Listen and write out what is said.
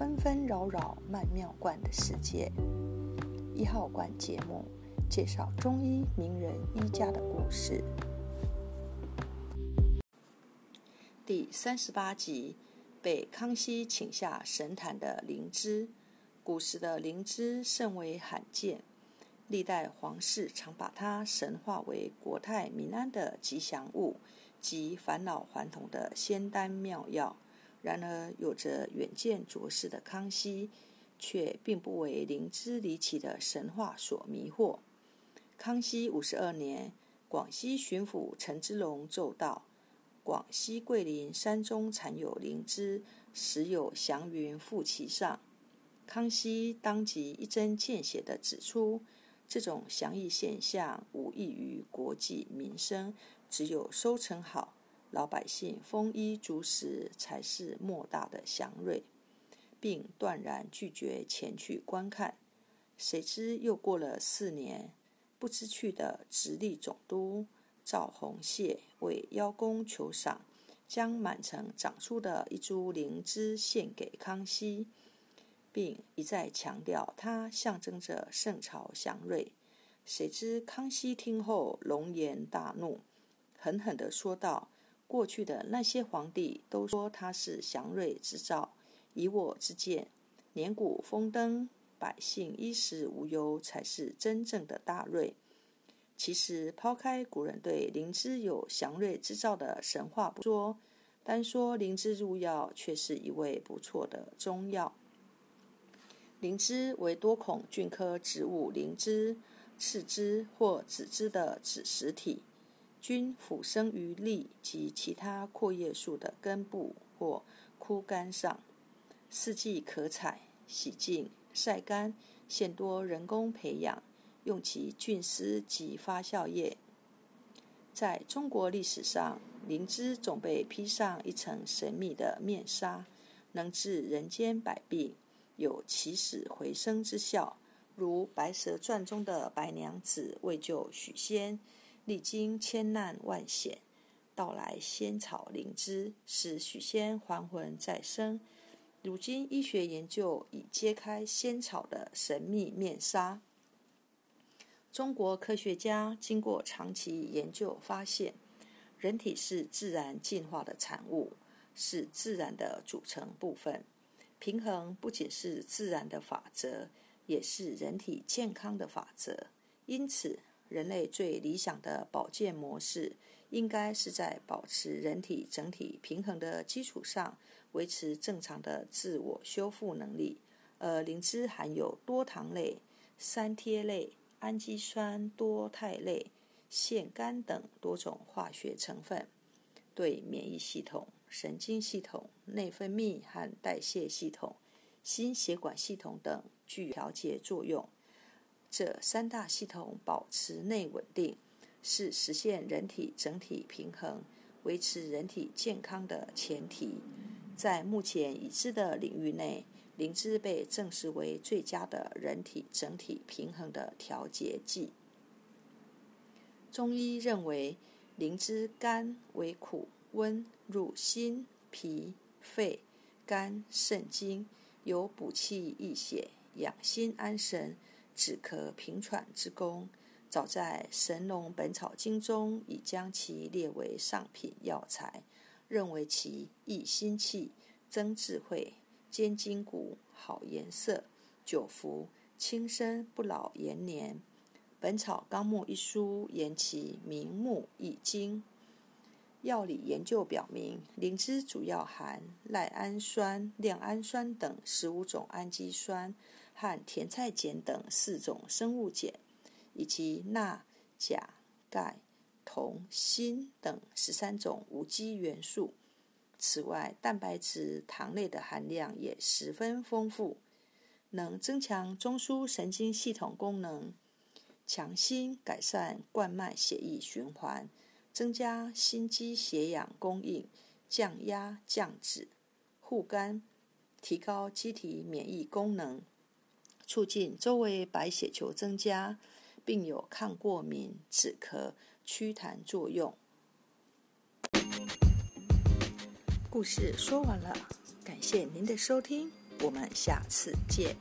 纷纷扰扰曼妙观的世界。一号馆节目介绍中医名人医家的故事。第三十八集，被康熙请下神坛的灵芝。古时的灵芝甚为罕见，历代皇室常把它神化为国泰民安的吉祥物及返老还童的仙丹妙药。然而，有着远见卓识的康熙，却并不为灵芝离奇的神话所迷惑。康熙五十二年，广西巡抚陈之龙奏道。广西桂林山中产有灵芝，时有祥云附其上。康熙当即一针见血地指出，这种祥异现象无异于国计民生，只有收成好，老百姓丰衣足食，才是莫大的祥瑞，并断然拒绝前去观看。谁知又过了四年，不知趣的直隶总督。赵洪谢为邀功求赏，将满城长出的一株灵芝献给康熙，并一再强调它象征着圣朝祥瑞。谁知康熙听后龙颜大怒，狠狠地说道：“过去的那些皇帝都说它是祥瑞之兆，以我之见，年谷丰登，百姓衣食无忧，才是真正的大瑞。”其实，抛开古人对灵芝有祥瑞之兆的神话不说，单说灵芝入药，却是一味不错的中药。灵芝为多孔菌科植物灵芝次枝或子枝的子实体，均附生于栗及其他阔叶树的根部或枯干上，四季可采，洗净晒干，现多人工培养。用其菌丝及发酵液。在中国历史上，灵芝总被披上一层神秘的面纱，能治人间百病，有起死回生之效。如《白蛇传》中的白娘子为救许仙，历经千难万险，到来仙草灵芝，使许仙还魂再生。如今医学研究已揭开仙草的神秘面纱。中国科学家经过长期研究发现，人体是自然进化的产物，是自然的组成部分。平衡不仅是自然的法则，也是人体健康的法则。因此，人类最理想的保健模式，应该是在保持人体整体平衡的基础上，维持正常的自我修复能力。而灵芝含有多糖类、三萜类。氨基酸多肽类、腺苷等多种化学成分，对免疫系统、神经系统、内分泌和代谢系统、心血管系统等具调节作用。这三大系统保持内稳定，是实现人体整体平衡、维持人体健康的前提。在目前已知的领域内，灵芝被证实为最佳的人体整体平衡的调节剂。中医认为，灵芝甘为苦温，入心、脾、肺、肝、肾经，有补气益血、养心安神、止咳平喘之功。早在《神农本草经》中已将其列为上品药材，认为其益心气、增智慧。坚筋骨，好颜色，久服轻身不老延年。《本草纲目》一书言其明目益精。药理研究表明，灵芝主要含赖氨酸、亮氨酸等十五种氨基酸和甜菜碱等四种生物碱，以及钠、钾、钙、铜、锌等十三种无机元素。此外，蛋白质、糖类的含量也十分丰富，能增强中枢神经系统功能，强心改善冠脉血液循环，增加心肌血氧供应，降压降脂，护肝，提高机体免疫功能，促进周围白血球增加，并有抗过敏、止咳、祛痰作用。故事说完了，感谢您的收听，我们下次见。